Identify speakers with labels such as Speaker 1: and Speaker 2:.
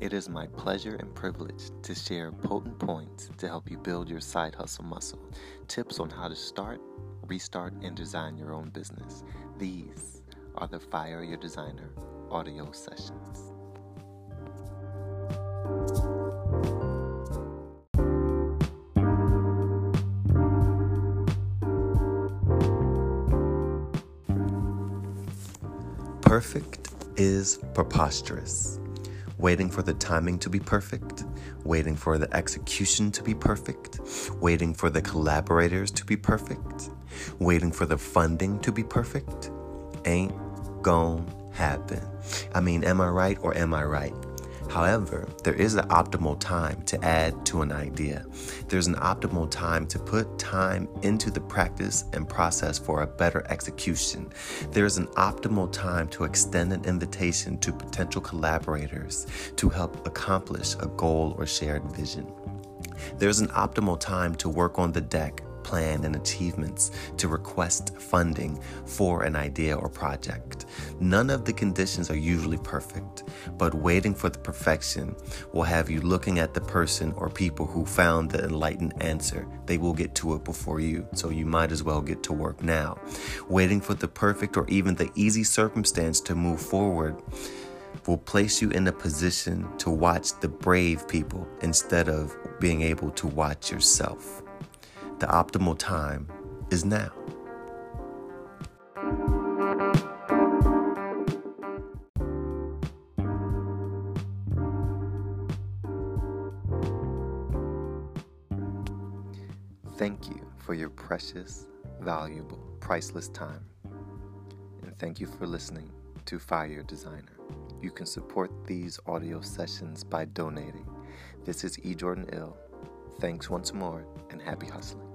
Speaker 1: It is my pleasure and privilege to share potent points to help you build your side hustle muscle, tips on how to start, restart, and design your own business. These are the Fire Your Designer audio sessions. Perfect is preposterous. Waiting for the timing to be perfect, waiting for the execution to be perfect, waiting for the collaborators to be perfect, waiting for the funding to be perfect, ain't gonna happen. I mean, am I right or am I right? However, there is an optimal time to add to an idea. There's an optimal time to put time into the practice and process for a better execution. There's an optimal time to extend an invitation to potential collaborators to help accomplish a goal or shared vision. There's an optimal time to work on the deck plan and achievements to request funding for an idea or project. None of the conditions are usually perfect, but waiting for the perfection will have you looking at the person or people who found the enlightened answer. They will get to it before you, so you might as well get to work now. Waiting for the perfect or even the easy circumstance to move forward will place you in a position to watch the brave people instead of being able to watch yourself. The optimal time is now. Thank you for your precious, valuable, priceless time. And thank you for listening to Fire Designer. You can support these audio sessions by donating. This is E. Jordan Ill. Thanks once more and happy hustling.